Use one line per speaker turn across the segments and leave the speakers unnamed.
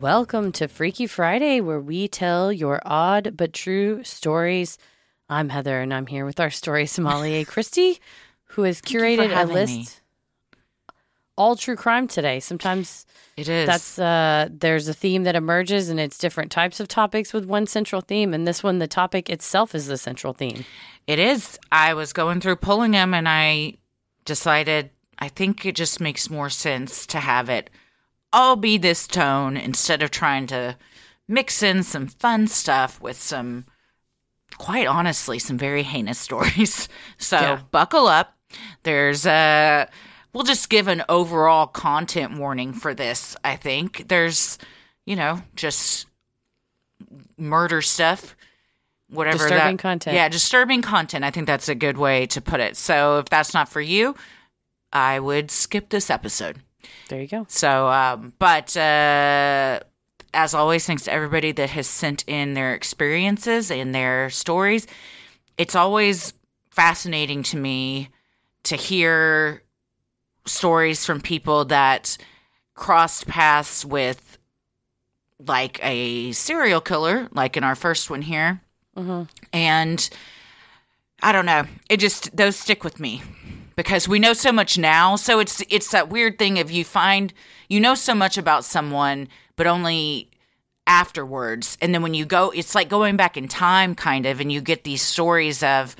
Welcome to Freaky Friday, where we tell your odd but true stories. I'm Heather, and I'm here with our story sommelier, Christy, who has curated a list.
me.
All true crime today. Sometimes
It is.
that's uh, there's a theme that emerges, and it's different types of topics with one central theme. And this one, the topic itself is the central theme.
It is. I was going through pulling them and I decided I think it just makes more sense to have it all be this tone instead of trying to mix in some fun stuff with some, quite honestly, some very heinous stories. So
Yeah.
buckle up. There's a. We'll just give an overall content warning for this, I think. There's, you know, just murder stuff whatever
Disturbing
that,
content.
Yeah, disturbing content. I think that's a good way to put it. So if that's not for you, I would skip this episode.
There you go.
So, um, but uh, as always, thanks to everybody that has sent in their experiences and their stories. It's always fascinating to me to hear stories from people that crossed paths with like a serial killer, like in our first one here. And I don't know. It just those stick with me because we know so much now. So it's it's that weird thing of you find you know so much about someone, but only afterwards. And then when you go, it's like going back in time, kind of, and you get these stories of,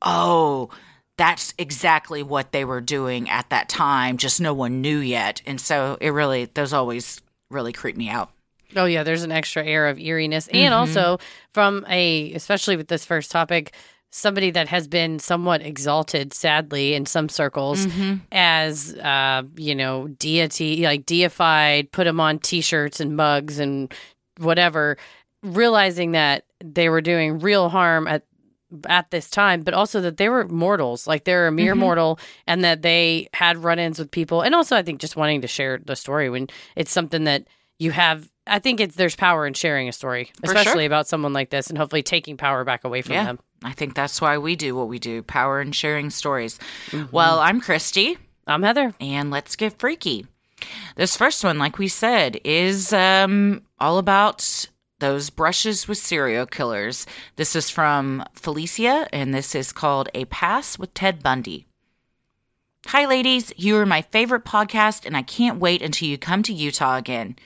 oh, that's exactly what they were doing at that time. Just no one knew yet. And so it really, those always really creep me out.
Oh yeah, there's an extra air of eeriness,
Mm-hmm.
and also from a, especially with this first topic, somebody that has been somewhat exalted, sadly, in some circles,
Mm-hmm.
as uh, you know, deity, like deified, put them on T-shirts and mugs and whatever, realizing that they were doing real harm at at this time, but also that they were mortals, like they're a mere
Mm-hmm.
mortal, and that they had run-ins with people, and also I think just wanting to share the story when it's something that you have. I think it's there's power in sharing a story,
For sure.
especially about someone like this, and hopefully taking power back away from
Yeah.
them.
I think that's why we do what we do power and sharing stories. Well, I'm Christy.
I'm Heather.
and let's get freaky. This first one, like we said, is um, all about those brushes with serial killers. This is from Felicia, and this is called A Pass with Ted Bundy. Hi, ladies. You are my favorite podcast, and I can't wait until you come to Utah again.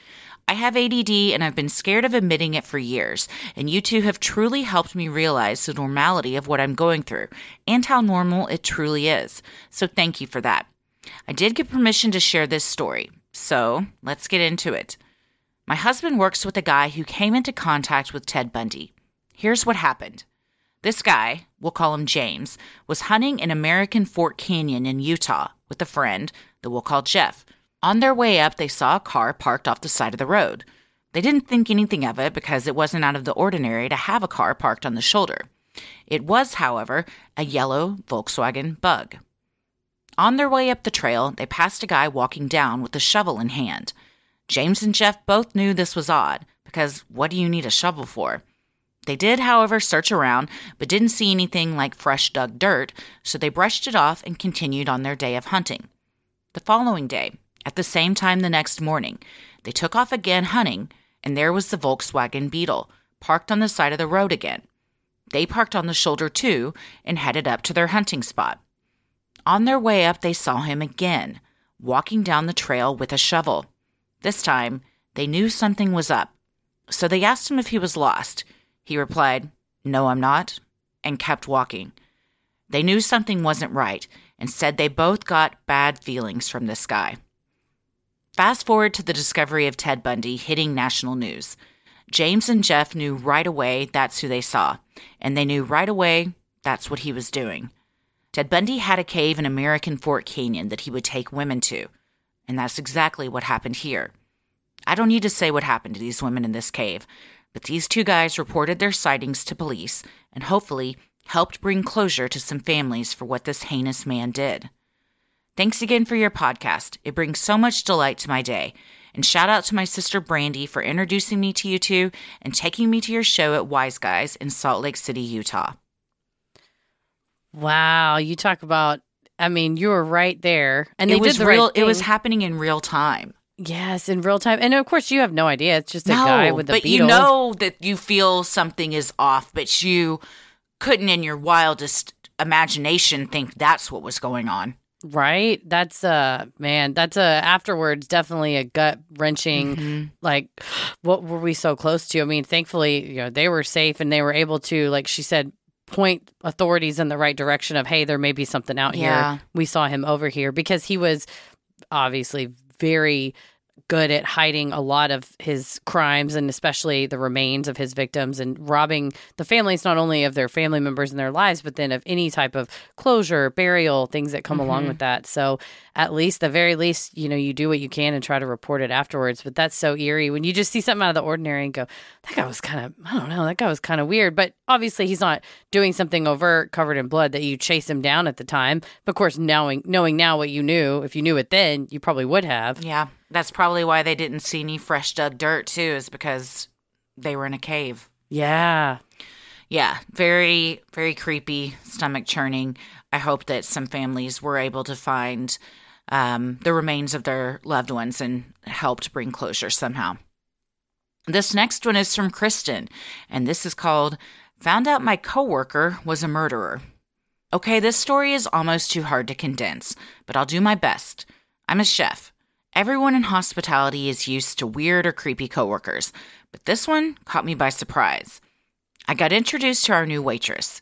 I have ADD and I've been scared of admitting it for years, and you two have truly helped me realize the normality of what I'm going through and how normal it truly is. So thank you for that. I did get permission to share this story, so let's get into it. My husband works with a guy who came into contact with Ted Bundy. Here's what happened. This guy, we'll call him James, was hunting in American Fork Canyon in Utah with a friend that we'll call Jeff. On their way up, they saw a car parked off the side of the road. They didn't think anything of it because it wasn't out of the ordinary to have a car parked on the shoulder. It was, however, a yellow Volkswagen bug. On their way up the trail, they passed a guy walking down with a shovel in hand. James and Jeff both knew this was odd because what do you need a shovel for? They did, however, search around, but didn't see anything like fresh dug dirt, so they brushed it off and continued on their day of hunting. The following day, at the same time the next morning, they took off again hunting, and there was the Volkswagen Beetle, parked on the side of the road again. They parked on the shoulder too and headed up to their hunting spot. On their way up, they saw him again, walking down the trail with a shovel. This time, they knew something was up. So they asked him if he was lost. He replied, No, I'm not, and kept walking. They knew something wasn't right and said they both got bad feelings from this guy. Fast forward to the discovery of Ted Bundy hitting national news. James and Jeff knew right away that's who they saw, and they knew right away that's what he was doing. Ted Bundy had a cave in American Fork Canyon that he would take women to, and that's exactly what happened here. I don't need to say what happened to these women in this cave, but these two guys reported their sightings to police and hopefully helped bring closure to some families for what this heinous man did. Thanks again for your podcast. It brings so much delight to my day. And shout out to my sister Brandy for introducing me to you two and taking me to your show at Wise Guys in Salt Lake City, Utah.
Wow, you talk about I mean, you were right there. And
it
they
was
did the
real
right
it was happening in real time.
Yes, in real time. And of course you have no idea. It's just a guy with a
but
beetle.
you know that you feel something is off, but you couldn't in your wildest imagination think that's what was going on.
Right? That's uh man, that's a afterwards definitely a gut wrenching
Mm-hmm.
like what were we so close to? I mean, thankfully, you know, they were safe and they were able to like she said point authorities in the right direction of hey, there may be something out
Yeah.
here. We saw him over here because he was obviously very good at hiding a lot of his crimes and especially the remains of his victims and robbing the families not only of their family members and their lives but then of any type of closure burial things that come along mm-hmm. with that. So at least the very least you know you do what you can and try to report it afterwards. But that's so eerie when you just see something out of the ordinary and go that guy was kind of i don't know that guy was kind of weird. But obviously he's not doing something overt covered in blood that you chase him down at the time. But of course knowing knowing now what you knew if you knew it then you probably would have.
Yeah, that's probably why they didn't see any fresh dug dirt too, is because they were in a cave.
yeah
Yeah, very, very creepy, stomach churning. I hope that some families were able to find um, the remains of their loved ones and helped bring closure somehow. This next one is from Kristen, and this is called Found Out My Coworker Was a Murderer. Okay, this story is almost too hard to condense, but I'll do my best. I'm a chef. Everyone in hospitality is used to weird or creepy coworkers, but this one caught me by surprise. I got introduced to our new waitress.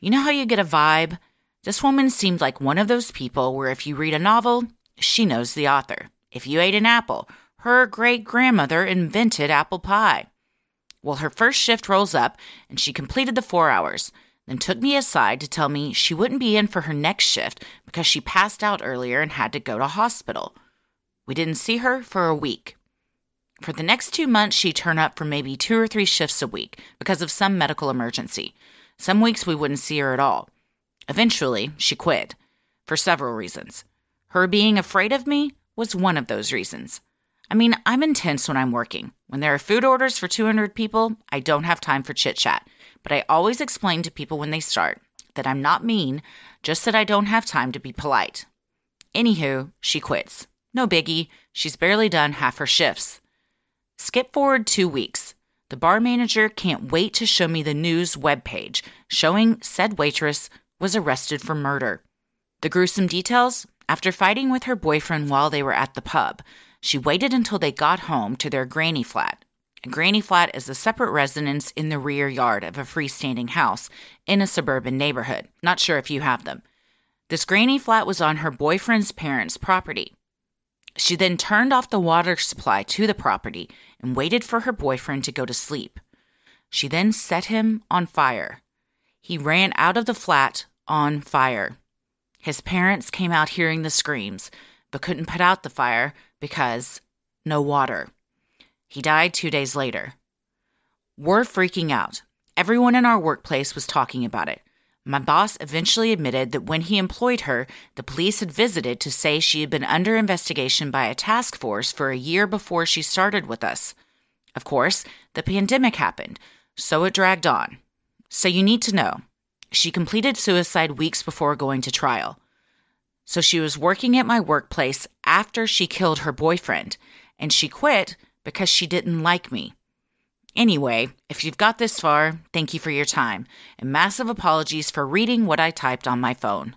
You know how you get a vibe? This woman seemed like one of those people where if you read a novel, she knows the author. If you ate an apple, her great grandmother invented apple pie. Well, her first shift rolls up and she completed the four hours, then took me aside to tell me she wouldn't be in for her next shift because she passed out earlier and had to go to hospital. We didn't see her for a week. For the next two months, she'd turn up for maybe two or three shifts a week because of some medical emergency. Some weeks we wouldn't see her at all. Eventually, she quit for several reasons. Her being afraid of me was one of those reasons. I mean, I'm intense when I'm working. When there are food orders for 200 people, I don't have time for chit chat. But I always explain to people when they start that I'm not mean, just that I don't have time to be polite. Anywho, she quits. No biggie, she's barely done half her shifts. Skip forward two weeks. The bar manager can't wait to show me the news webpage showing said waitress was arrested for murder. The gruesome details? After fighting with her boyfriend while they were at the pub, she waited until they got home to their granny flat. A granny flat is a separate residence in the rear yard of a freestanding house in a suburban neighborhood. Not sure if you have them. This granny flat was on her boyfriend's parents' property. She then turned off the water supply to the property and waited for her boyfriend to go to sleep. She then set him on fire. He ran out of the flat on fire. His parents came out hearing the screams, but couldn't put out the fire because no water. He died two days later. We're freaking out. Everyone in our workplace was talking about it. My boss eventually admitted that when he employed her, the police had visited to say she had been under investigation by a task force for a year before she started with us. Of course, the pandemic happened, so it dragged on. So you need to know she completed suicide weeks before going to trial. So she was working at my workplace after she killed her boyfriend, and she quit because she didn't like me. Anyway, if you've got this far, thank you for your time, and massive apologies for reading what I typed on my phone.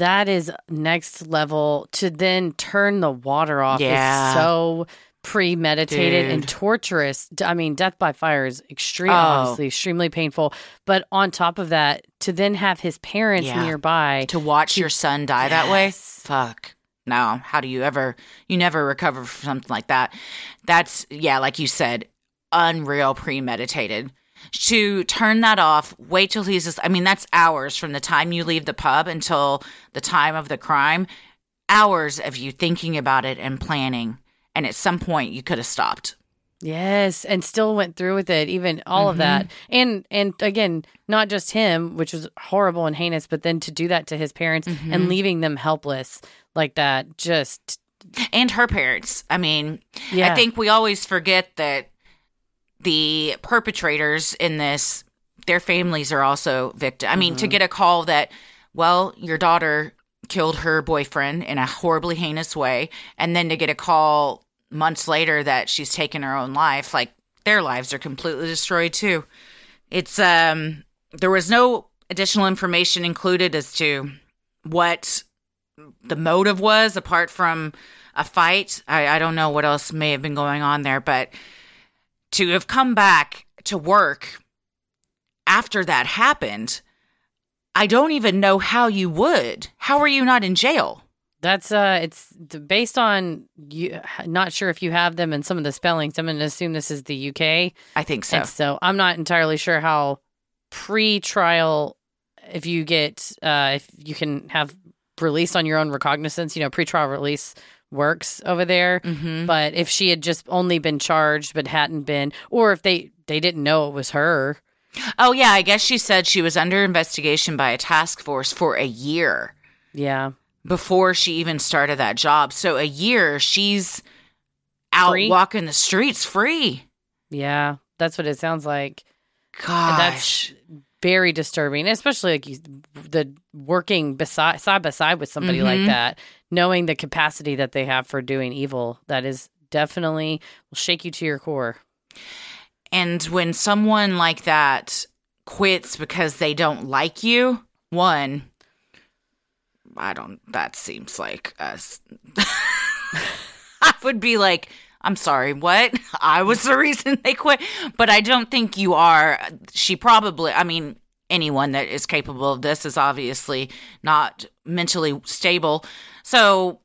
That is next level to then turn the water off.
Yeah.
Is so premeditated and torturous. I mean, death by fire is extreme,
Oh.
obviously extremely painful. But on top of that, to then have his parents
Yeah.
nearby,
to watch your son die that way, fuck. no how do you ever you never recover from something like that that's yeah like you said unreal premeditated to turn that off wait till he's just, i mean that's hours from the time you leave the pub until the time of the crime hours of you thinking about it and planning and at some point you could have stopped
Yes, and still went through with it, even all of that.
Mm-hmm.
And and again, not just him, which was horrible and heinous, but then to do that to his parents
Mm-hmm.
and leaving them helpless like that, just
and her parents. I mean,
Yeah.
I think we always forget that the perpetrators in this, their families are also victims. I mean, to get a call that, well, your daughter killed her boyfriend in a horribly heinous way, and then to get a call months later that she's taken her own life, like their lives are completely destroyed too. It's um, there was no additional information included as to what the motive was apart from a fight. I, I don't know what else may have been going on there, but to have come back to work after that happened, I don't even know how you would. How are you not in jail?
That's uh, it's based on you. Not sure if you have them and some of the spellings. I'm going to assume this is the UK,
I think so.
and so I'm not entirely sure how pre-trial, if you get, uh, if you can have released on your own recognizance, you know, pre-trial release works over there.
hmm
But if she had just only been charged but hadn't been, or if they they didn't know it was her,
Oh yeah, I guess she said she was under investigation by a task force for a year
yeah,
before she even started that job. So a year she's out
Free?
walking the streets free.
yeah, that's what it sounds like.
Gosh.
That's very disturbing, especially like you, the working beside side by side with somebody like
Mhm.
that, knowing the capacity that they have for doing evil. That is definitely will shake you to your core.
And when someone like that quits because they don't like you, one, I don't, that seems like us. I would be like, I'm sorry, what? I was the reason they quit. But I don't think you are. She probably, I mean, anyone that is capable of this is obviously not mentally stable. So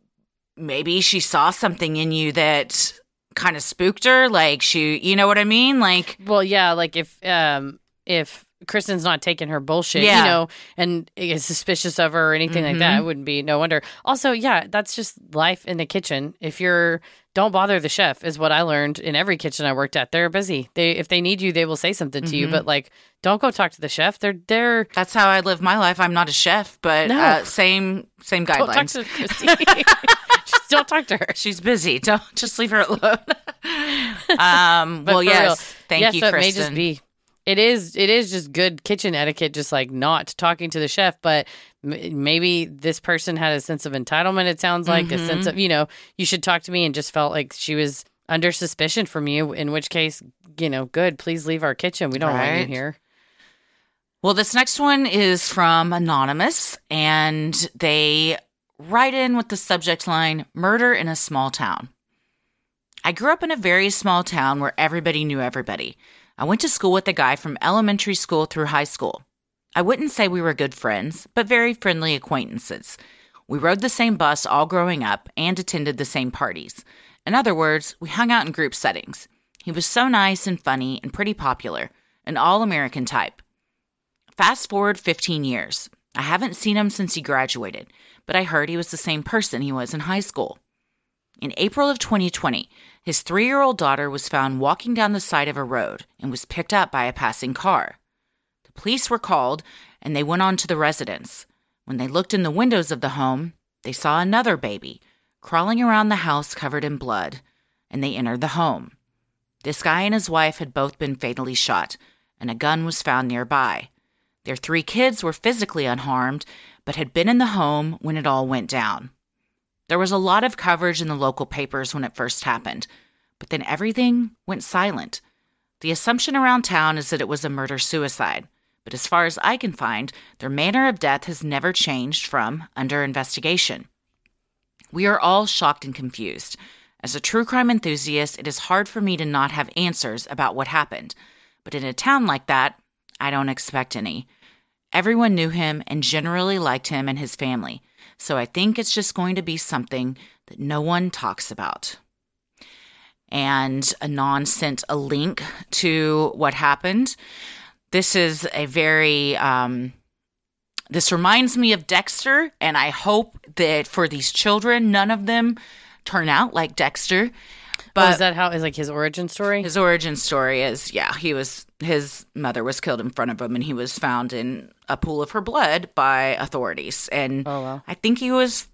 maybe she saw something in you that kind of spooked her. Like she, you know what I mean? Like,
Well, yeah, like if um if Kristen's not taking her bullshit,
Yeah.
you know, and is suspicious of her or anything like that, it wouldn't be no wonder. Also, yeah, that's just life in the kitchen. If you're don't bother the chef is what I learned in every kitchen I worked at. They're busy. They if they need you, they will say something to you, but like don't go talk to the chef. They're they're
that's how I live my life. I'm not a chef, but
No.
uh, same same
don't talk
guidelines.
to Christy. just don't talk to her.
She's busy. Don't just leave her alone. um, well, yes,
real.
thank you,
so it
Kristen.
may just be it is it is just good kitchen etiquette just like not talking to the chef but m- maybe this person had a sense of entitlement it sounds like a sense mm-hmm. of you know you should talk to me and just felt like she was under suspicion from you in which case you know good please leave our kitchen we don't want you here
Well, this next one is from Anonymous, and they write in with the subject line Murder in a Small Town. I grew up in a very small town where everybody knew everybody. I went to school with a guy from elementary school through high school. I wouldn't say we were good friends, but very friendly acquaintances. We rode the same bus all growing up and attended the same parties. In other words, we hung out in group settings. He was so nice and funny and pretty popular, an all American type. Fast forward 15 years. I haven't seen him since he graduated, but I heard he was the same person he was in high school. In April of 2020, his three year old daughter was found walking down the side of a road and was picked up by a passing car. The police were called and they went on to the residence. When they looked in the windows of the home, they saw another baby crawling around the house covered in blood, and they entered the home. This guy and his wife had both been fatally shot, and a gun was found nearby. Their three kids were physically unharmed, but had been in the home when it all went down. There was a lot of coverage in the local papers when it first happened, but then everything went silent. The assumption around town is that it was a murder suicide, but as far as I can find, their manner of death has never changed from under investigation. We are all shocked and confused. As a true crime enthusiast, it is hard for me to not have answers about what happened. But in a town like that, I don't expect any. Everyone knew him and generally liked him and his family, so I think it's just going to be something that no one talks about. And Anon sent a link to what happened. This is a very, um, this reminds me of Dexter, and I hope that for these children, none of them turn out like Dexter.
but is that how is like his origin story
His origin story is yeah, he was his mother was killed in front of him and he was found in a pool of her blood by authorities. And
Oh, wow.
I think he was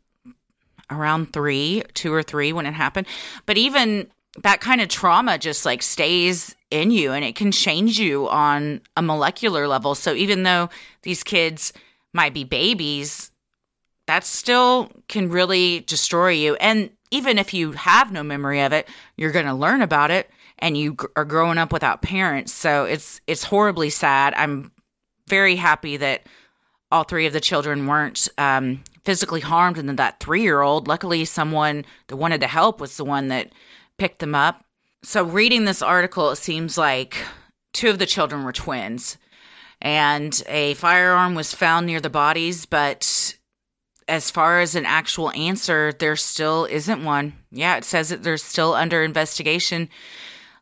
around 3, 2 or 3 when it happened. But even that kind of trauma just like stays in you and it can change you on a molecular level. So even though these kids might be babies, that still can really destroy you. And even if you have no memory of it, you're going to learn about it and you are growing up without parents. So it's it's horribly sad. I'm very happy that all three of the children weren't um, physically harmed and then that 3-year-old, luckily someone that wanted to help was the one that picked them up. So reading this article, it seems like two of the children were twins and a firearm was found near the bodies, but as far as an actual answer, there still isn't one. Yeah, it says that they're still under investigation.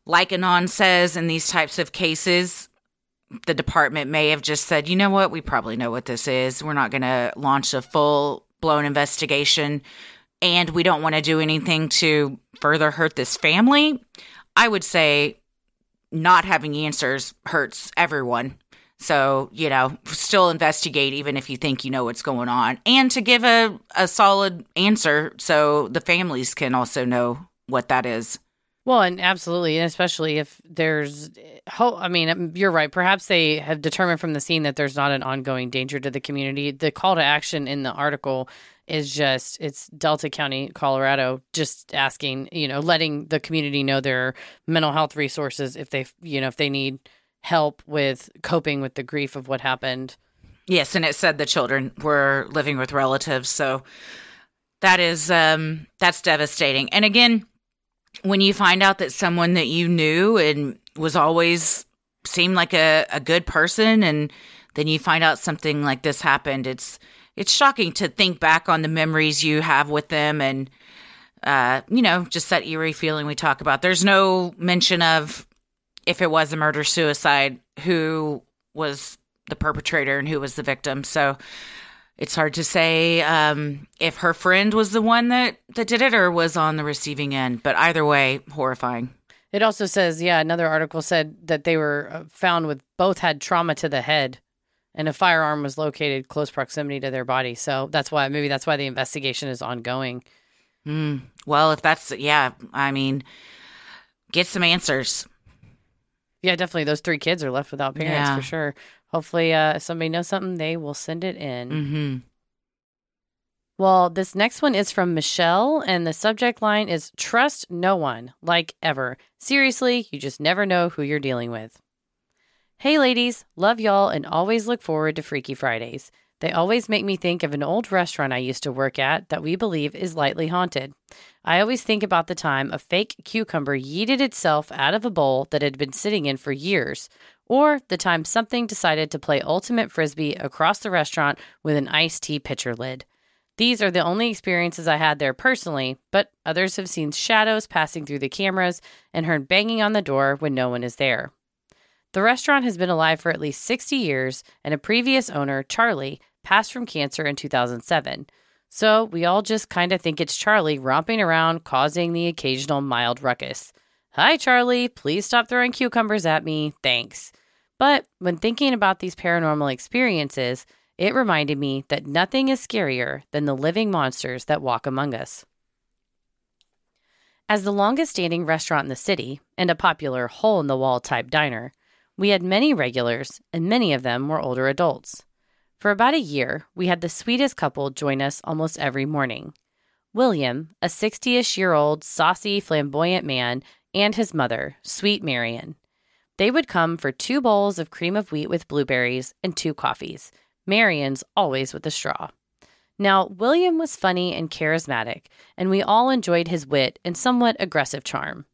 Like Anon says, in these types of cases, the department may have just said, you know what, we probably know what this is. We're not going to launch a full blown investigation, and we don't want to do anything to further hurt this family. I would say not having answers hurts everyone. So, you know, still investigate even if you think you know what's going on and to give a, a solid answer so the families can also know what that is.
Well, and absolutely, and especially if there's. I mean, um, you're right. Perhaps they have determined from the scene that there's not an ongoing danger to the community. The call to action in the article is just it's Delta County, Colorado, just asking, you know, letting the community know their mental health resources if they, you know, if they need help with coping with the grief of what happened.
Yes, and it said the children were living with relatives, so that is um that's devastating. And again, when you find out that someone that you knew and was always seemed like a, a good person and then you find out something like this happened, it's it's shocking to think back on the memories you have with them and uh, you know, just that eerie feeling we talk about. There's no mention of if it was a murder suicide, who was the perpetrator and who was the victim. So it's hard to say um, if her friend was the one that, that did it or was on the receiving end. But either way, horrifying.
It also says, yeah, another article said that they were uh, found with both had trauma to the head and a firearm was located close proximity to their body. So that's why, maybe that's why the investigation is ongoing.
Mm. Well, if that's, yeah, I mean, get some answers.
Yeah, definitely. Those three kids are left without parents
Yeah.
for sure. Hopefully, uh, if somebody knows something, they will send it in.
Mm-hmm.
Well, this next one is from Michelle, and the subject line is Trust no one, like ever. Seriously, you just never know who you're dealing with. Hey, ladies, love y'all and always look forward to Freaky Fridays. They always make me think of an old restaurant I used to work at that we believe is lightly haunted. I always think about the time a fake cucumber yeeted itself out of a bowl that had been sitting in for years, or the time something decided to play ultimate frisbee across the restaurant with an iced tea pitcher lid. These are the only experiences I had there personally, but others have seen shadows passing through the cameras and heard banging on the door when no one is there. The restaurant has been alive for at least 60 years, and a previous owner, Charlie, passed from cancer in 2007. So we all just kind of think it's Charlie romping around causing the occasional mild ruckus. Hi, Charlie. Please stop throwing cucumbers at me. Thanks. But when thinking about these paranormal experiences, it reminded me that nothing is scarier than the living monsters that walk among us. As the longest standing restaurant in the city and a popular hole in the wall type diner, we had many regulars, and many of them were older adults. For about a year, we had the sweetest couple join us almost every morning. William, a 60 ish year old, saucy, flamboyant man, and his mother, sweet Marion. They would come for two bowls of cream of wheat with blueberries and two coffees, Marion's always with a straw. Now, William was funny and charismatic, and we all enjoyed his wit and somewhat aggressive charm.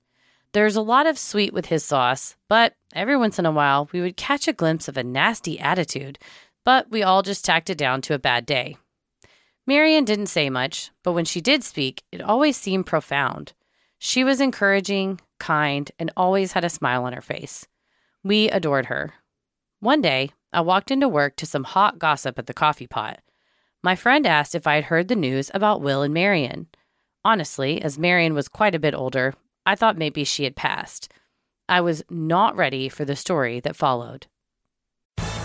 There's a lot of sweet with his sauce, but every once in a while we would catch a glimpse of a nasty attitude, but we all just tacked it down to a bad day. Marion didn't say much, but when she did speak, it always seemed profound. She was encouraging, kind, and always had a smile on her face. We adored her. One day, I walked into work to some hot gossip at the coffee pot. My friend asked if I had heard the news about Will and Marion. Honestly, as Marion was quite a bit older, I thought maybe she had passed. I was not ready for the story that followed.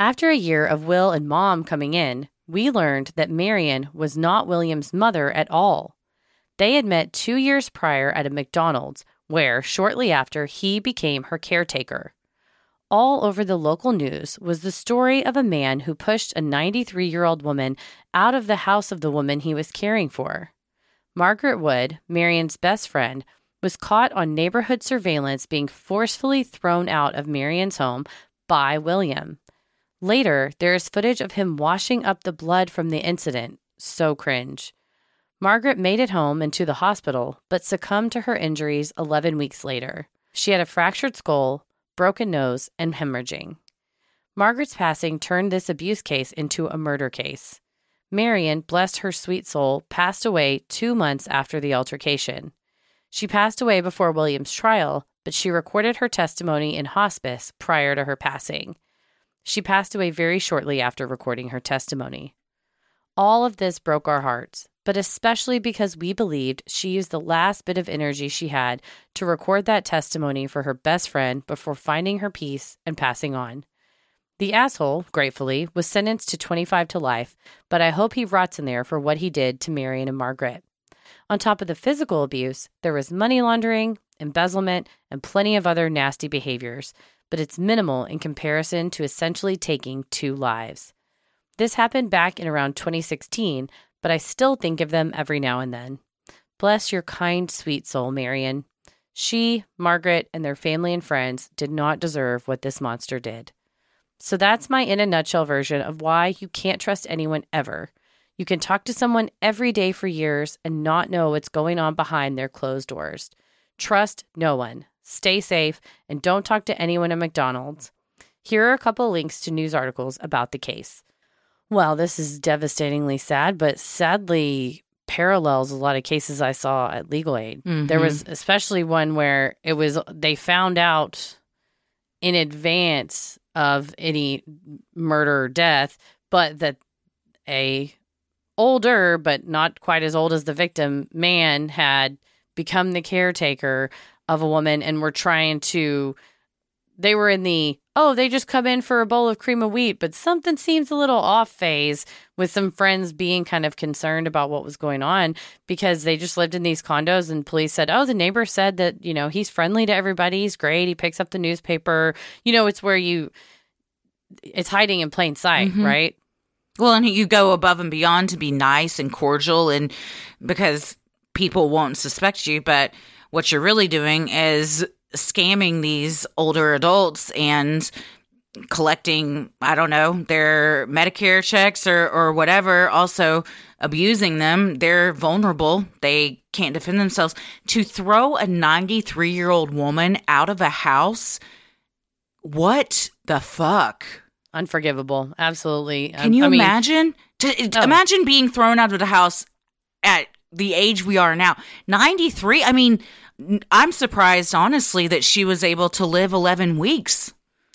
After a year of Will and Mom coming in, we learned that Marion was not William's mother at all. They had met two years prior at a McDonald's, where shortly after he became her caretaker. All over the local news was the story of a man who pushed a 93 year old woman out of the house of the woman he was caring for. Margaret Wood, Marion's best friend, was caught on neighborhood surveillance being forcefully thrown out of Marion's home by William. Later, there is footage of him washing up the blood from the incident. So cringe. Margaret made it home and to the hospital, but succumbed to her injuries 11 weeks later. She had a fractured skull, broken nose, and hemorrhaging. Margaret's passing turned this abuse case into a murder case. Marion, blessed her sweet soul, passed away two months after the altercation. She passed away before William's trial, but she recorded her testimony in hospice prior to her passing. She passed away very shortly after recording her testimony. All of this broke our hearts, but especially because we believed she used the last bit of energy she had to record that testimony for her best friend before finding her peace and passing on. The asshole, gratefully, was sentenced to 25 to life, but I hope he rots in there for what he did to Marion and Margaret. On top of the physical abuse, there was money laundering, embezzlement, and plenty of other nasty behaviors, but it's minimal in comparison to essentially taking two lives. This happened back in around 2016, but I still think of them every now and then. Bless your kind, sweet soul, Marion. She, Margaret, and their family and friends did not deserve what this monster did. So that's my in a nutshell version of why you can't trust anyone ever. You can talk to someone every day for years and not know what's going on behind their closed doors. Trust no one. Stay safe and don't talk to anyone at McDonald's. Here are a couple links to news articles about the case. Well, this is devastatingly sad, but sadly parallels a lot of cases I saw at Legal Aid.
Mm-hmm.
There was especially one where it was they found out in advance of any murder or death, but that a older but not quite as old as the victim man had become the caretaker of a woman and were trying to they were in the oh they just come in for a bowl of cream of wheat but something seems a little off phase with some friends being kind of concerned about what was going on because they just lived in these condos and police said oh the neighbor said that you know he's friendly to everybody. He's great. He picks up the newspaper. You know it's where you it's hiding in plain sight
Mhm.
right?
Well, and you go above and beyond to be nice and cordial, and because people won't suspect you, but what you're really doing is scamming these older adults and collecting, I don't know, their Medicare checks or, or whatever, also abusing them. They're vulnerable. They can't defend themselves. To throw a 93 year old woman out of a house, what the fuck?
unforgivable absolutely
Can um, you
I mean,
imagine? To,
Oh.
Imagine being thrown out of the house at the age we are now. 93? I mean, I'm surprised, honestly, that she was able to live 11 weeks.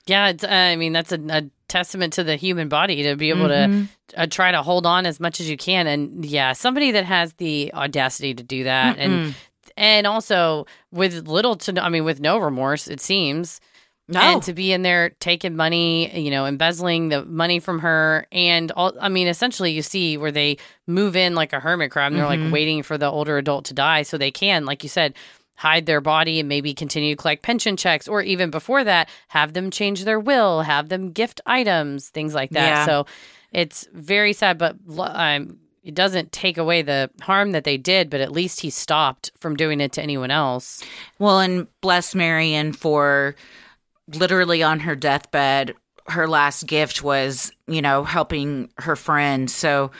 Yeah, it's, uh, I mean that's a, a testament to the human body to be able
Mhm.
to uh, try to hold on as much as you can, and yeah, somebody that has the audacity to do that, and and also with little to no, I mean with no remorse, it seems,
No.
and to be in there taking money, you know, embezzling the money from her, and all, I mean, essentially, you see where they move in like a hermit crab, and they're
Mhm.
like waiting for the older adult to die so they can, like you said, hide their body and maybe continue to collect pension checks, or even before that, have them change their will, have them gift items, things like that.
Yeah.
So it's very sad, but um, it doesn't take away the harm that they did, but at least he stopped from doing it to anyone else.
Well, and bless Marion for literally on her deathbed, her last gift was, you know, helping her friend. So,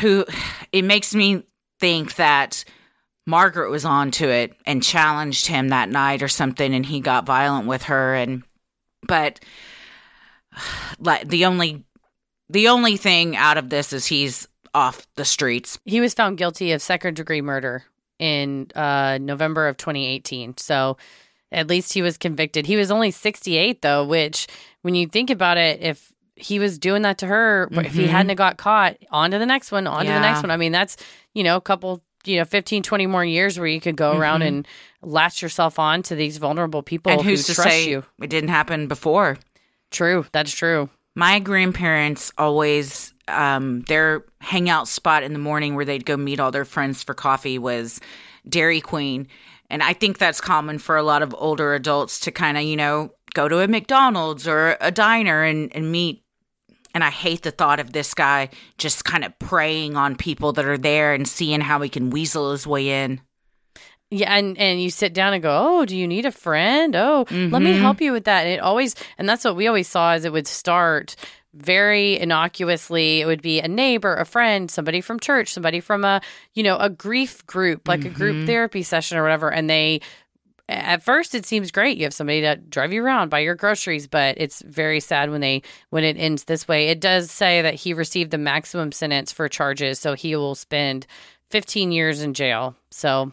who it makes me think that Margaret was onto it and challenged him that night or something, and he got violent with her. And, but like the only, the only thing out of this is he's off the streets.
He was found guilty of second degree murder in uh, November of 2018. So at least he was convicted. He was only 68 though, which when you think about it, if he was doing that to her, but if he
Mhm.
hadn't got caught, on to the next one, on to the next one. I mean, that's, you know, a couple, you know, 15, 20 more years where you could go around
Mhm.
and latch yourself on to these vulnerable people
and
who
who's to
trust
say
you.
it didn't happen before?
True. That's true.
my grandparents always um their hangout spot in the morning where they'd go meet all their friends for coffee was Dairy Queen. And I think that's common for a lot of older adults to kind of, you know, go to a McDonald's or a diner and, and meet. And I hate the thought of this guy just kind of preying on people that are there and seeing how he can weasel his way in.
Yeah, and and you sit down and go, "Oh, do you need a friend? Oh, let me
Mhm.
help you with that." And it always, and that's what we always saw is it would start very innocuously. It would be a neighbor, a friend, somebody from church, somebody from a you know a grief group, like a group
Mhm.
therapy session or whatever. And they, at first, it seems great. You have somebody to drive you around, buy your groceries, but it's very sad when they when it ends this way. It does say that he received the maximum sentence for charges, so he will spend 15 years in jail. So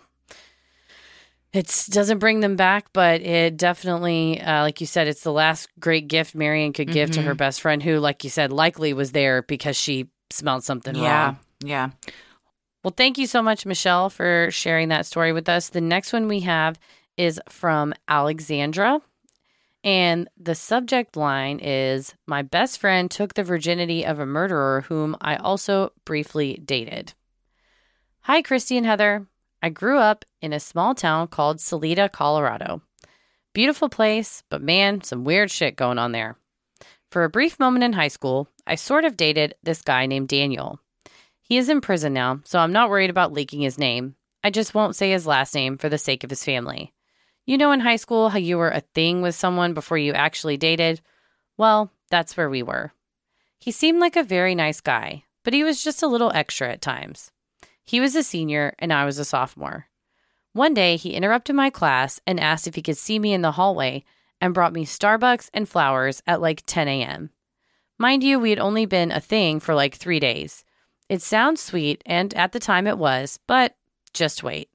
it doesn't bring them back, but it definitely, uh, like you said, it's the last great gift Marion could give to her best friend, who, like you said, likely was there because she smelled something
Yeah.
wrong.
Yeah.
Well, thank you so much, Michelle, for sharing that story with us. The next one we have is from Alexandra. And the subject line is My best friend took the virginity of a murderer whom I also briefly dated. Hi, Christy and Heather. I grew up in a small town called Salida, Colorado. Beautiful place, but man, some weird shit going on there. For a brief moment in high school, I sort of dated this guy named Daniel. He is in prison now, so I'm not worried about leaking his name. I just won't say his last name for the sake of his family. You know, in high school, how you were a thing with someone before you actually dated? Well, that's where we were. He seemed like a very nice guy, but he was just a little extra at times. He was a senior and I was a sophomore. One day, he interrupted my class and asked if he could see me in the hallway and brought me Starbucks and flowers at like 10 a.m. Mind you, we had only been a thing for like three days. It sounds sweet, and at the time it was, but just wait.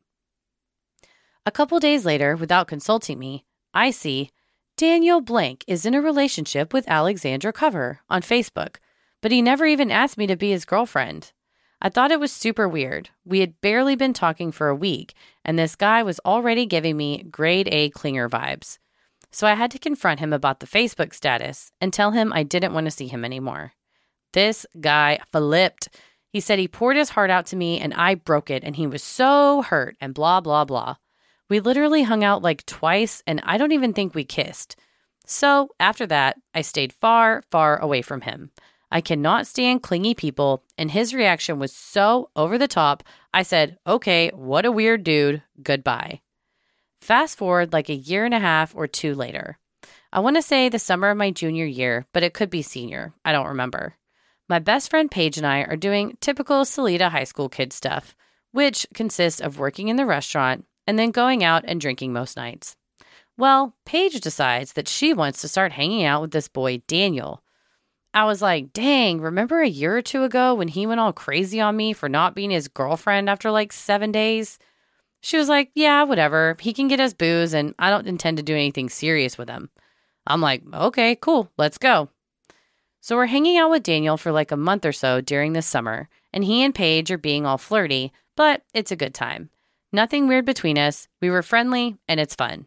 A couple days later, without consulting me, I see Daniel Blank is in a relationship with Alexandra Cover on Facebook, but he never even asked me to be his girlfriend. I thought it was super weird. We had barely been talking for a week, and this guy was already giving me grade A clinger vibes. So I had to confront him about the Facebook status and tell him I didn't want to see him anymore. This guy flipped. He said he poured his heart out to me and I broke it and he was so hurt and blah, blah, blah. We literally hung out like twice and I don't even think we kissed. So after that, I stayed far, far away from him. I cannot stand clingy people, and his reaction was so over the top. I said, okay, what a weird dude. Goodbye. Fast forward like a year and a half or two later. I want to say the summer of my junior year, but it could be senior. I don't remember. My best friend Paige and I are doing typical Salida high school kid stuff, which consists of working in the restaurant and then going out and drinking most nights. Well, Paige decides that she wants to start hanging out with this boy, Daniel. I was like, dang, remember a year or two ago when he went all crazy on me for not being his girlfriend after like seven days? She was like, yeah, whatever. He can get us booze, and I don't intend to do anything serious with him. I'm like, okay, cool, let's go. So we're hanging out with Daniel for like a month or so during the summer, and he and Paige are being all flirty, but it's a good time. Nothing weird between us. We were friendly, and it's fun.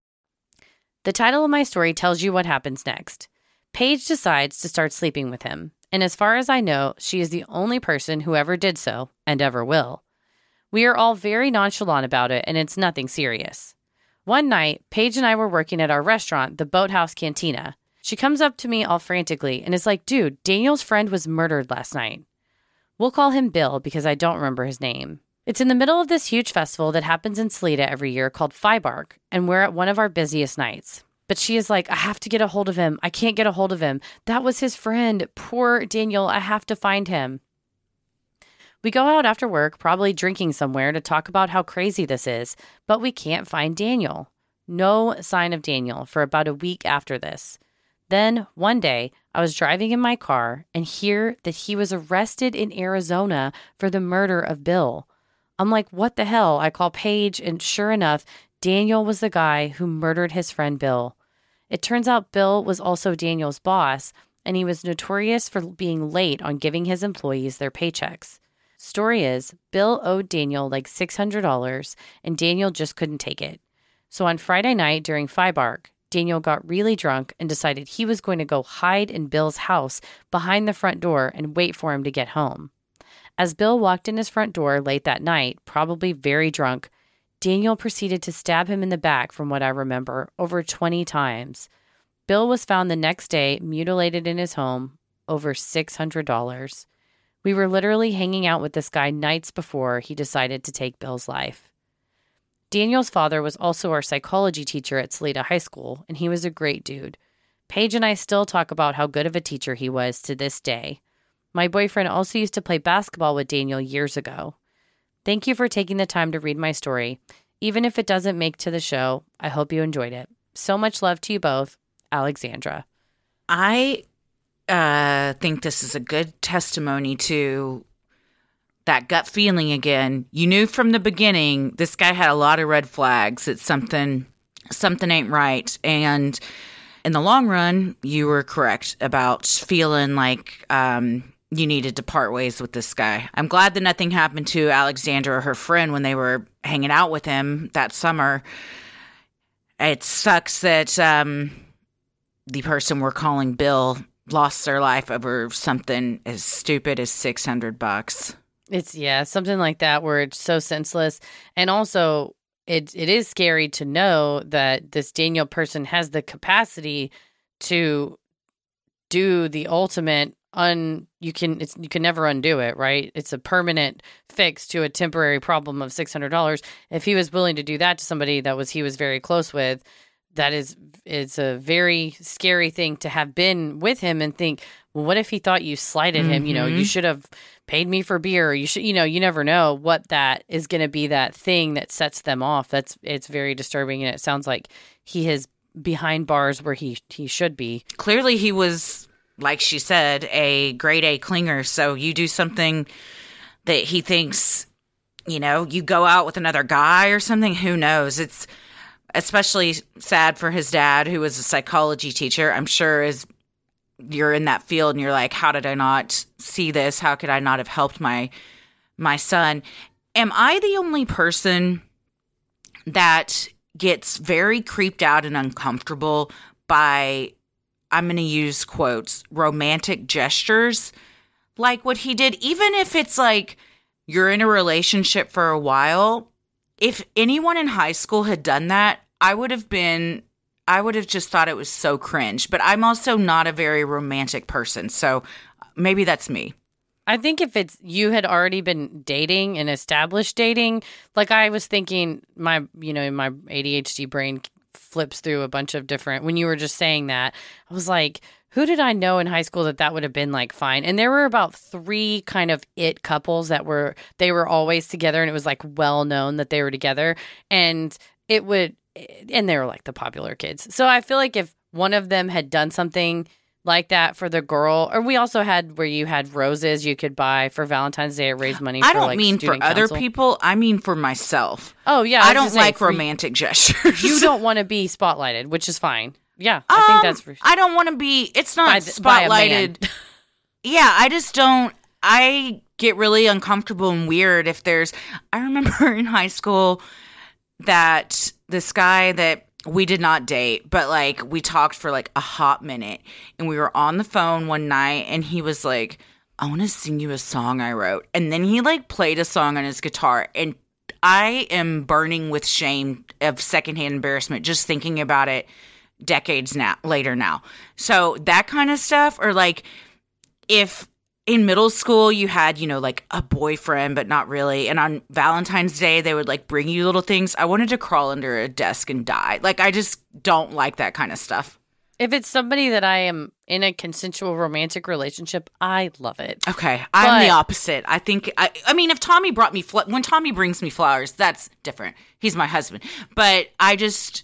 The title of my story tells you what happens next. Paige decides to start sleeping with him, and as far as I know, she is the only person who ever did so and ever will. We are all very nonchalant about it, and it's nothing serious. One night, Paige and I were working at our restaurant, the Boathouse Cantina. She comes up to me all frantically and is like, dude, Daniel's friend was murdered last night. We'll call him Bill because I don't remember his name. It's in the middle of this huge festival that happens in Salida every year called Fibark, and we're at one of our busiest nights. But she is like, I have to get a hold of him. I can't get a hold of him. That was his friend. Poor Daniel. I have to find him. We go out after work, probably drinking somewhere, to talk about how crazy this is, but we can't find Daniel. No sign of Daniel for about a week after this. Then one day, I was driving in my car and hear that he was arrested in Arizona for the murder of Bill. I'm like, what the hell? I call Paige, and sure enough, Daniel was the guy who murdered his friend Bill. It turns out Bill was also Daniel's boss, and he was notorious for being late on giving his employees their paychecks. Story is, Bill owed Daniel like $600, and Daniel just couldn't take it. So on Friday night during FIBArk, Daniel got really drunk and decided he was going to go hide in Bill's house behind the front door and wait for him to get home. As Bill walked in his front door late that night, probably very drunk, Daniel proceeded to stab him in the back, from what I remember, over 20 times. Bill was found the next day mutilated in his home, over $600. We were literally hanging out with this guy nights before he decided to take Bill's life. Daniel's father was also our psychology teacher at Salida High School, and he was a great dude. Paige and I still talk about how good of a teacher he was to this day. My boyfriend also used to play basketball with Daniel years ago. Thank you for taking the time to read my story. Even if it doesn't make to the show, I hope you enjoyed it. So much love to you both, Alexandra.
I uh, think this is a good testimony to that gut feeling again. You knew from the beginning this guy had a lot of red flags. It's something something ain't right, and in the long run, you were correct about feeling like um, you needed to part ways with this guy. I'm glad that nothing happened to Alexandra or her friend when they were hanging out with him that summer. It sucks that um, the person we're calling Bill lost their life over something as stupid as 600 bucks.
It's yeah, something like that where it's so senseless and also it it is scary to know that this Daniel person has the capacity to do the ultimate un you can it's you can never undo it right? It's a permanent fix to a temporary problem of $600 if he was willing to do that to somebody that was he was very close with that is it's a very scary thing to have been with him and think well what if he thought you slighted him? You know you
Mhm.
should have paid me for beer. You should you know you never know what that is going to be that thing that sets them off. That's it's very disturbing and it sounds like he is behind bars where he he should be.
Clearly, he was, like she said, a grade A clinger. So you do something that he thinks, you know, you go out with another guy or something. Who knows? It's especially sad for his dad, who was a psychology teacher. I'm sure is you're in that field and you're like, how did I not see this? How could I not have helped my my son? Am I the only person that gets very creeped out and uncomfortable by I'm going to use quotes romantic gestures. Like what he did even if it's like you're in a relationship for a while if anyone in high school had done that I would have been I would have just thought it was so cringe. But I'm also not a very romantic person so uh, maybe that's me.
I think if it's you had already been dating and established dating, like I was thinking, my you know my ADHD brain flips through a bunch of different. When you were just saying that, I was like, who did I know in high school that that would have been like fine? And there were about three kind of it couples that were they were always together, and it was like well known that they were together, and it would, and they were like the popular kids. So I feel like if one of them had done something like that for the girl. Or we also had where you had roses you could buy for Valentine's Day. It raised money.
I
for,
don't
like,
mean for
student
other people I mean for myself
Oh yeah,
I,
was
don't like romantic gestures
You don't want to be spotlighted, which is fine. Yeah, I think
Um,
that's for,
I don't want to be. It's not
by, th- by
spotlighted. yeah, I just don't. I get really uncomfortable and weird if there's. I remember in high school that this guy that we did not date, but like we talked for like a hot minute, and we were on the phone one night, and he was like, "I want to sing you a song I wrote," and then he like played a song on his guitar, and I am burning with shame of secondhand embarrassment just thinking about it decades now later now. So that kind of stuff or like if in middle school you had, you know, like a boyfriend but not really and on Valentine's Day they would like bring you little things. I wanted to crawl under a desk and die. Like I just don't like that kind of stuff.
if it's somebody that I am in a consensual romantic relationship, I love it.
Okay, I'm the opposite. I think I I mean if Tommy brought me fl- when Tommy brings me flowers, that's different. He's my husband. But I just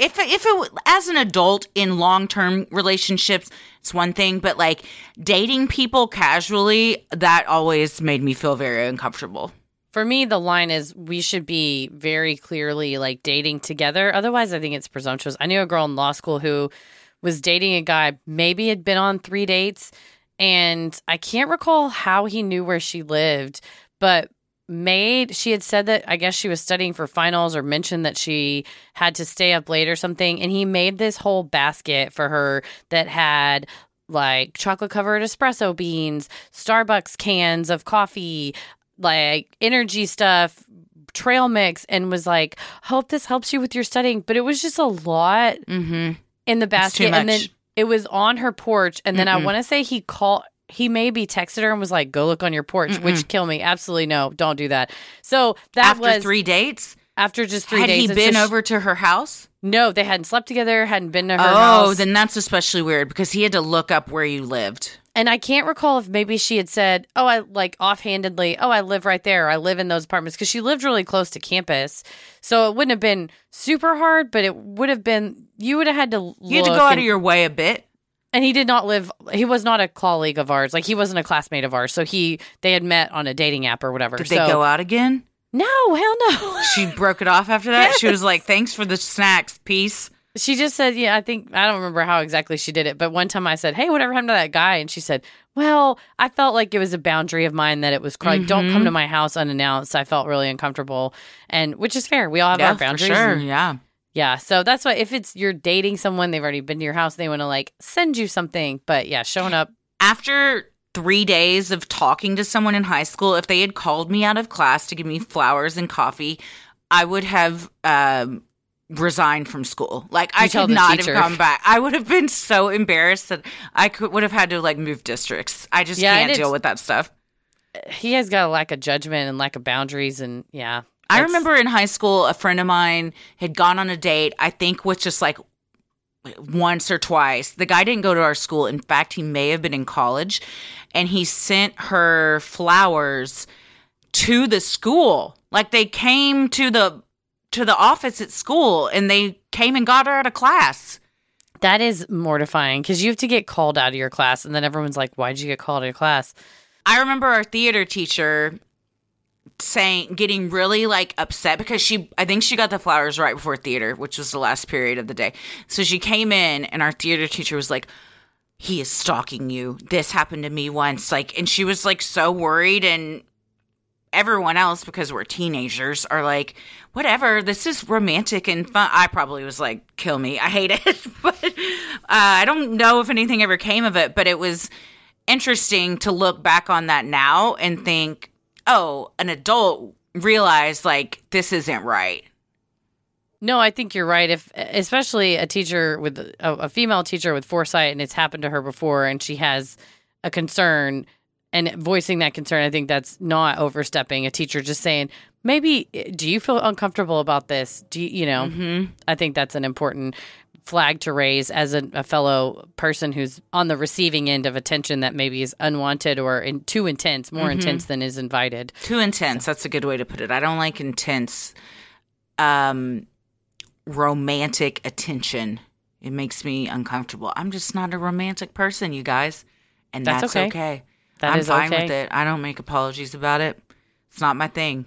if if it as an adult in long term relationships, it's one thing, but like dating people casually, that always made me feel very uncomfortable.
For me, the line is we should be very clearly like dating together. Otherwise, I think it's presumptuous. I knew a girl in law school who was dating a guy, maybe had been on three dates, and I can't recall how he knew where she lived, but made she had said that I guess she was studying for finals or mentioned that she had to stay up late or something and he made this whole basket for her that had like chocolate covered espresso beans, Starbucks cans of coffee, like energy stuff, trail mix and was like, "Hope this helps you with your studying." But it was just a lot
Mm-hmm.
in the basket and then it was on her porch and then I
Mm-mm.
want to say he called he maybe texted her and was like, "Go look on your porch," which kill me. Absolutely no, don't do that. So that
After
was
three dates,
after just three
had
days.
Had
he
been
just-
over to her house?
No, they hadn't slept together, hadn't been to her
Oh,
house.
then that's especially weird because he had to look up where you lived.
and I can't recall if maybe she had said, "Oh, I like offhandedly, oh, I live right there. I live in those apartments" because she lived really close to campus. So it wouldn't have been super hard, but it would have been. You would have had to.
You had to go out of your way a bit.
And he did not live he was not a colleague of ours like he wasn't a classmate of ours so he they had met on a dating app or whatever
Did
so
they go out again?
no hell no
She broke it off after that. She was like, "Thanks for the snacks, peace."
she just said yeah i think i don't remember how exactly she did it but one time i said hey whatever happened to that guy and she said well i felt like it was a boundary of mine that it was like don't
Mm-hmm.
come to my house unannounced i felt really uncomfortable and which is fair we all have
yeah,
our
for
boundaries
sure.
and-
Yeah.
Yeah so that's why if it's you're dating someone they've already been to your house they want to like send you something but yeah showing up
after three days of talking to someone in high school, if they had called me out of class to give me flowers and coffee, I would have um, resigned from school. Like I
You tell
could not
teacher.
have come back. I would have been so embarrassed that I could would have had to like move districts. I just
Yeah,
can't deal with that stuff.
he has got a lack of judgment and lack of boundaries and yeah
I remember in high school, a friend of mine had gone on a date, I think with just like once or twice. The guy didn't go to our school. In fact, he may have been in college. And he sent her flowers to the school. Like they came to the to the office at school and they came and got her out of class.
That is mortifying because you have to get called out of your class, and then everyone's like, "Why'd you get called out of class?"
I remember our theater teacher saying getting really like upset because she I think she got the flowers right before theater, which was the last period of the day. So she came in and our theater teacher was like he is stalking you. This happened to me once like and she was like so worried and everyone else because we're teenagers are like whatever this is romantic and fun i probably was like kill me i hate it but uh, i don't know if anything ever came of it but it was interesting to look back on that now and think oh an adult realized like this isn't right
No, I think you're right. If especially a teacher with a, a female teacher with foresight, and it's happened to her before, and she has a concern and voicing that concern, I think that's not overstepping. A teacher just saying, maybe, do you feel uncomfortable about this? Do you, you know?
mm-hmm.
I think that's an important flag to raise as a, a fellow person who's on the receiving end of attention that maybe is unwanted or in, too intense, more intense than is invited.
too intense that's a good way to put it. I don't like intense um romantic attention. It makes me uncomfortable. I'm just not a romantic person you guys and
That's
that's,
okay.
okay,
That
i'm fine
okay.
with it. I don't make apologies about it. It's not my thing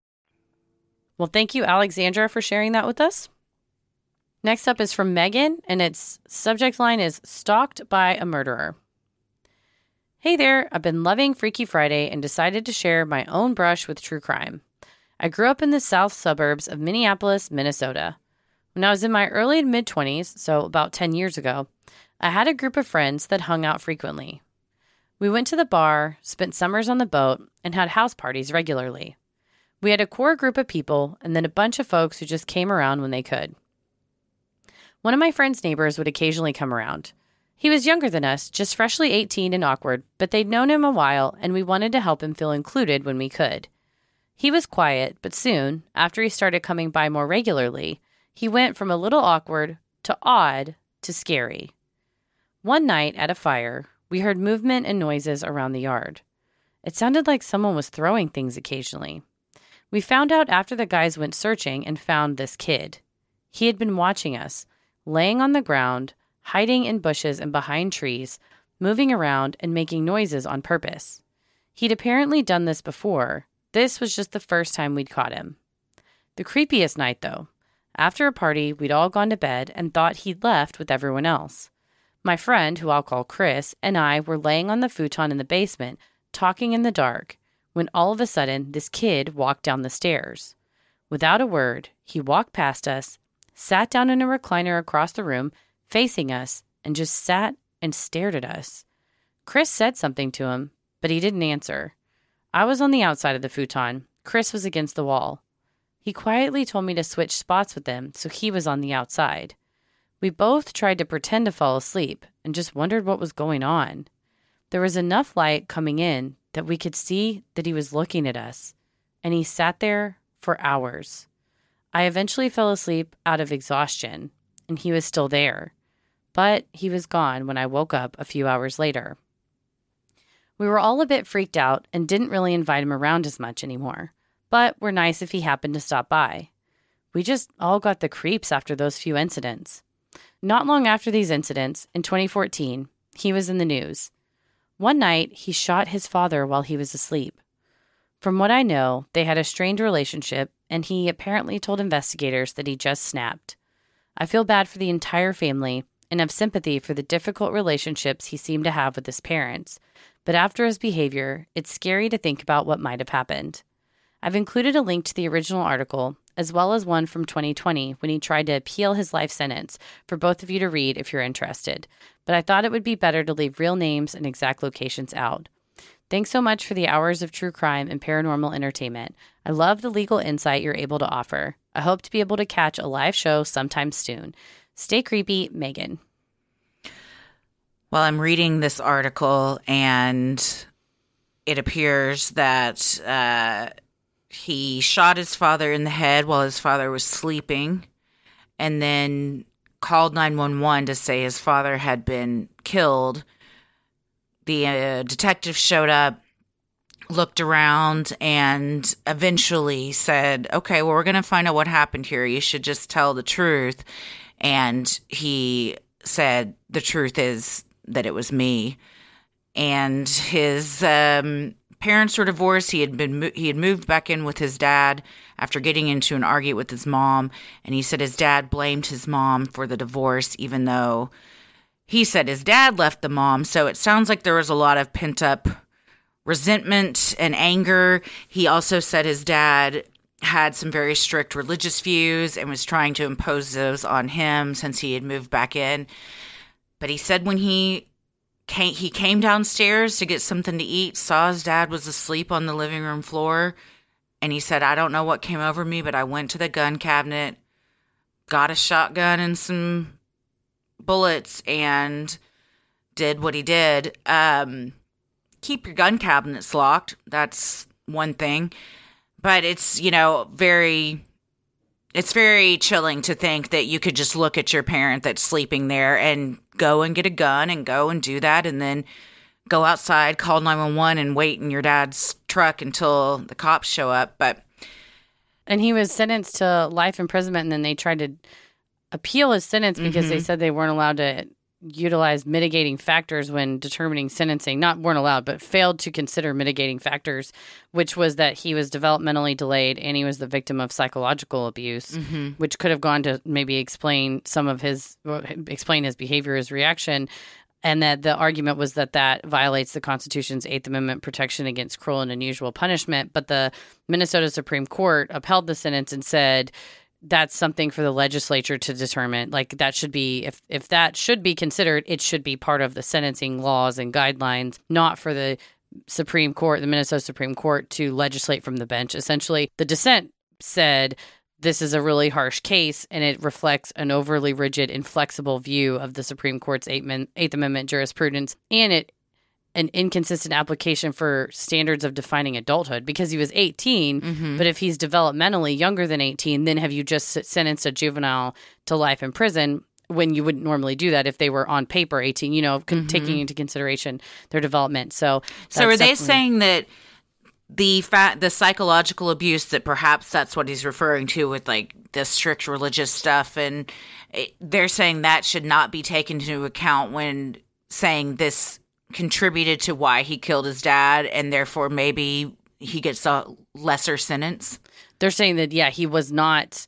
Well, thank you, Alexandra, for sharing that with us. Next up is from Megan, and its subject line is Stalked by a Murderer. Hey there, I've been loving Freaky Friday and decided to share my own brush with true crime. I grew up in the south suburbs of Minneapolis, Minnesota. When I was in my early mid 20s, so about 10 years ago, I had a group of friends that hung out frequently. We went to the bar, spent summers on the boat, and had house parties regularly. We had a core group of people and then a bunch of folks who just came around when they could. One of my friend's neighbors would occasionally come around. He was younger than us, just freshly 18 and awkward, but they'd known him a while and we wanted to help him feel included when we could. He was quiet, but soon, after he started coming by more regularly, he went from a little awkward to odd to scary. One night at a fire, we heard movement and noises around the yard. It sounded like someone was throwing things occasionally. We found out after the guys went searching and found this kid. He had been watching us, laying on the ground, hiding in bushes and behind trees, moving around and making noises on purpose. He'd apparently done this before. This was just the first time we'd caught him. The creepiest night, though. After a party, we'd all gone to bed and thought he'd left with everyone else. My friend, who I'll call Chris, and I were laying on the futon in the basement, talking in the dark, when all of a sudden this kid walked down the stairs. Without a word, he walked past us, sat down in a recliner across the room, facing us, and just sat and stared at us. Chris said something to him, but he didn't answer. I was on the outside of the futon. Chris was against the wall. He quietly told me to switch spots with him, so he was on the outside. We both tried to pretend to fall asleep and just wondered what was going on. There was enough light coming in that we could see that he was looking at us, and he sat there for hours. I eventually fell asleep out of exhaustion, and he was still there, but he was gone when I woke up a few hours later. We were all a bit freaked out and didn't really invite him around as much anymore, but were nice if he happened to stop by. We just all got the creeps after those few incidents. Not long after these incidents, in 2014, he was in the news one night, he shot his father while he was asleep. From what I know, they had a strained relationship, and he apparently told investigators that he just snapped. I feel bad for the entire family and have sympathy for the difficult relationships he seemed to have with his parents, but after his behavior, it's scary to think about what might have happened. I've included a link to the original article, as well as one from 2020 when he tried to appeal his life sentence, for both of you to read if you're interested but I thought it would be better to leave real names and exact locations out. Thanks so much for the hours of true crime and paranormal entertainment. I love the legal insight you're able to offer. I hope to be able to catch a live show sometime soon. Stay creepy, Megan.
Well, I'm reading this article and it appears that uh, he shot his father in the head while his father was sleeping and then called 911 to say his father had been killed. The uh, detective showed up, looked around, and eventually said, Okay, well, we're going to find out what happened here. You should just tell the truth. And he said, The truth is that it was me. And his um, parents were divorced. He had been he had moved back in with his dad after getting into an argument with his mom, and he said his dad blamed his mom for the divorce, even though he said his dad left the mom. So it sounds like there was a lot of pent up resentment and anger. He also said his dad had some very strict religious views and was trying to impose those on him since he had moved back in. But he said when he came, he came downstairs to get something to eat, saw his dad was asleep on the living room floor, and he said, I don't know what came over me, but I went to the gun cabinet, got a shotgun and some bullets, and did what he did. Um, keep your gun cabinets locked. That's one thing. but it's, you know, very it's very chilling to think that you could just look at your parent that's sleeping there and go and get a gun and go and do that and then go outside, call 911 and wait in your dad's truck until the cops show up. But
And he was sentenced to life imprisonment, and then they tried to appeal his sentence because they mm-hmm. said they weren't allowed to utilize mitigating factors when determining sentencing. Not weren't allowed, but failed to consider mitigating factors, which was that he was developmentally delayed and he was the victim of psychological abuse, mm-hmm. which could have gone to maybe explain some of his explain his behavior, his reaction. And that the argument was that that violates the Constitution's Eighth Amendment protection against cruel and unusual punishment. But the Minnesota Supreme Court upheld the sentence and said that's something for the legislature to determine. Like that should be if if that should be considered, it should be part of the sentencing laws and guidelines, not for the Supreme Court, the Minnesota Supreme Court, to legislate from the bench. Essentially, the dissent said this is a really harsh case and it reflects an overly rigid, inflexible view of the Supreme Court's Eighth, Amendment jurisprudence, and it an inconsistent application for standards of defining adulthood because he was 18 mm-hmm. but if he's developmentally younger than 18 then have you just sentenced a juvenile to life in prison when you wouldn't normally do that if they were on paper 18 you know con- mm-hmm. taking into consideration their development. So
so are they saying that the fa- the psychological abuse that perhaps that's what he's referring to with like the strict religious stuff and it, they're saying that should not be taken into account when saying this contributed to why he killed his dad and therefore maybe he gets a lesser sentence?
They're saying that yeah he was not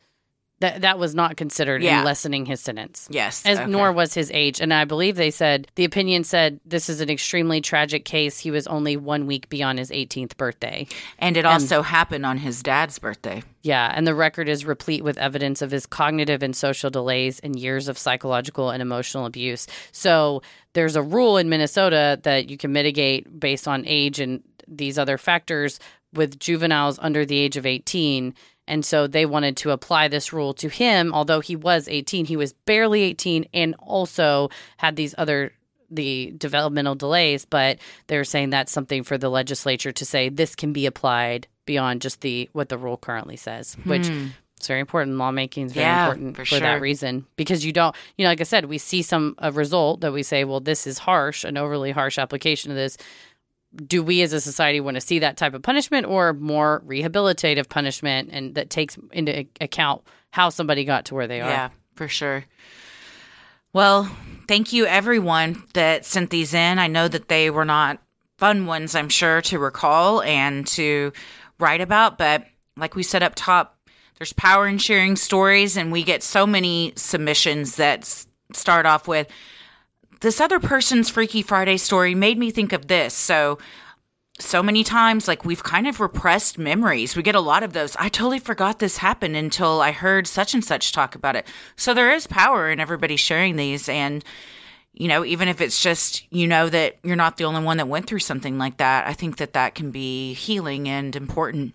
that that was not considered
Yeah.
in lessening his sentence.
Yes
as
okay.
nor was his age. And i believe they said the opinion said this is an extremely tragic case. He was only one week beyond his 18th birthday.
And it also happened on his dad's birthday.
Yeah and the record is replete with evidence of his cognitive and social delays and years of psychological and emotional abuse. So there's a rule in minnesota that you can mitigate based on age and these other factors with juveniles under the age of 18 and so they wanted to apply this rule to him. Although he was 18 he was barely 18 and also had these other the developmental delays but they're saying that's something for the legislature to say this can be applied beyond just the what the rule currently says which is very important. Lawmaking is very
Hmm. Yeah,
important
for
for, that reason because you don't you know like i said we see some a result that we say well this is harsh an overly harsh application of this do we as a society want to see that type of punishment or more rehabilitative punishment and that takes into account how somebody got to where they are
Yeah, for sure. Well, thank you everyone that sent these in. I know that they were not fun ones, I'm sure, to recall and to write about, but like we said up top, there's power in sharing stories, and we get so many submissions that start off with this other person's Freaky Friday story made me think of this. So, so many times like we've kind of repressed memories. We get a lot of those i totally forgot this happened until i heard such and such talk about it. So there is power in everybody sharing these and you know even if it's just you know that you're not the only one that went through something like that i think that that can be healing and important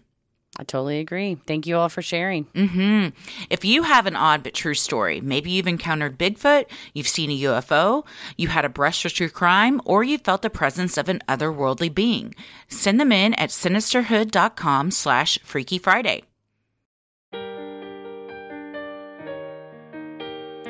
i totally agree. Thank you all for sharing.
Hmm If you have an odd but true story, maybe you've encountered Bigfoot, you've seen a UFO, you had a brush with true crime, or you felt the presence of an otherworldly being, send them in at sinisterhood.com slash Freaky Friday.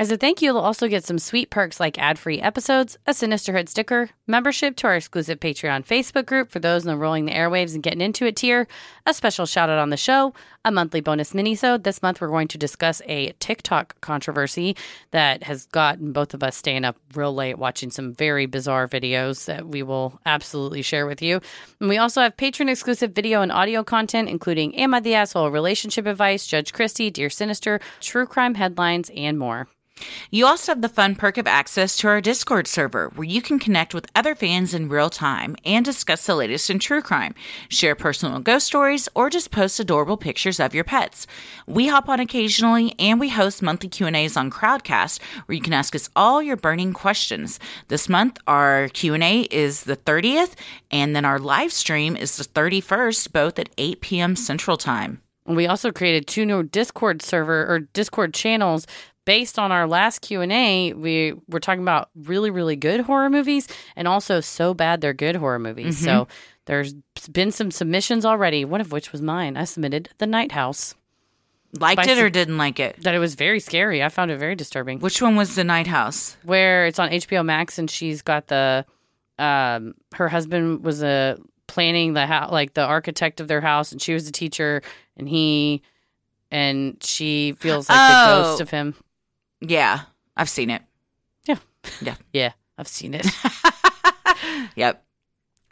As a thank you, you'll also get some sweet perks like ad free episodes, a Sinisterhood sticker, membership to our exclusive Patreon Facebook group for those in the Rolling the Airwaves and Getting Into It tier, a special shout out on the show, a monthly bonus minisode. This month, we're going to discuss a TikTok controversy that has gotten both of us staying up real late watching some very bizarre videos that we will absolutely share with you. And we also have patron exclusive video and audio content, including Am I the Asshole, relationship advice, Judge Christy, Dear Sinister, true crime headlines, and more.
You also have the fun perk of access to our Discord server, where you can connect with other fans in real time and discuss the latest in true crime, share personal ghost stories, or just post adorable pictures of your pets. We hop on occasionally, and we host monthly Q and A's on Crowdcast, where you can ask us all your burning questions. This month, our Q and A is the 30th, and then our live stream is the 31st, both at 8 p.m. Central Time.
We also created two new Discord server or Discord channels based on our last Q&A. We were talking about really really good horror movies and also so bad they're good horror movies.
Mm-hmm.
So there's been some submissions already, one of which was mine. I submitted The Night House.
Liked it or
s-
didn't like it?
That it was very scary. I found it very disturbing.
Which one was the Night House?
where it's on HBO Max and she's got the um her husband was a planning the house like the architect of their house and she was the teacher and he and she feels like the
Oh.
ghost of him.
Yeah, I've seen it.
Yeah, Yeah. Yeah, I've seen it.
Yep.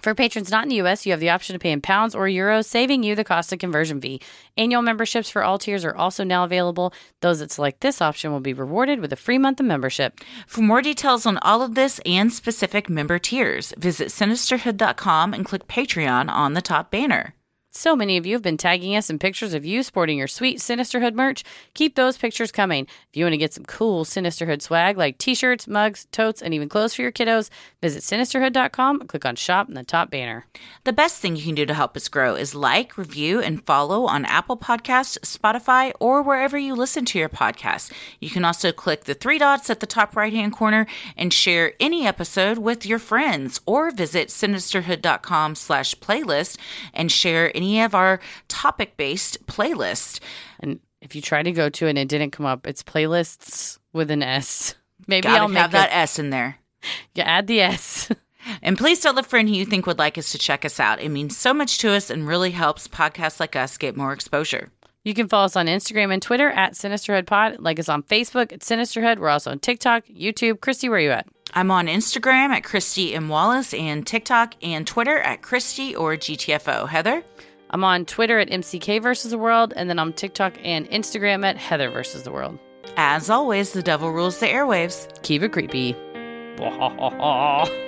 For patrons not in the US, you have the option to pay in pounds or euros, saving you the cost of conversion fee. Annual memberships for all tiers are also now available. Those that select this option will be rewarded with a free month of membership.
For more details on all of this and specific member tiers, visit sinisterhood.com and click Patreon on the top banner.
So many of you have been tagging us in pictures of you sporting your sweet Sinisterhood merch. Keep those pictures coming. If you want to get some cool Sinisterhood swag like t shirts, mugs, totes, and even clothes for your kiddos, visit sinisterhood.com and click on shop in the top banner.
The best thing you can do to help us grow is like, review, and follow on Apple Podcasts, Spotify, or wherever you listen to your podcast. You can also click the three dots at the top right hand corner and share any episode with your friends, or visit sinisterhood.com slash playlist and share any of our topic based playlists.
And if you try to go to it and it didn't come up, it's playlists with an S. Maybe
Gotta
I'll make
have that
a-
S in there.
You add the S.
And please tell a friend who you think would like us to check us out. It means so much to us and really helps podcasts like us get more exposure.
You can follow us on Instagram and Twitter at Sinisterhood Pod. Like us on Facebook at Sinisterhood. We're also on TikTok, YouTube. Christy, where are you at?
I'm on Instagram at Christy M. Wallace and TikTok and Twitter at Christy or GTFO. Heather?
I'm on Twitter at MCK versus the world, and then on TikTok and Instagram at Heather versus the world.
As always, the devil rules the airwaves.
Keep it creepy.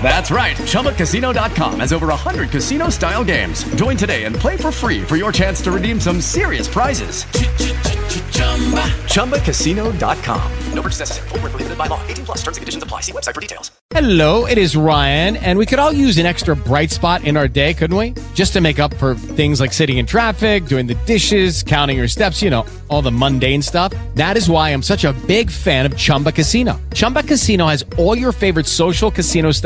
That's right. ChumbaCasino.com has over 100 casino style games. Join today and play for free for your chance to redeem some serious prizes. ChumbaCasino.com.
No purchase necessary. Were prohibited by law. 18 plus. Terms and conditions apply. See website for details.
Hello, it is Ryan, and we could all use an extra bright spot in our day, couldn't we? Just to make up for things like sitting in traffic, doing the dishes, counting your steps, you know, all the mundane stuff. That is why I'm such a big fan of Chumba Casino. Chumba Casino has all your favorite social casino style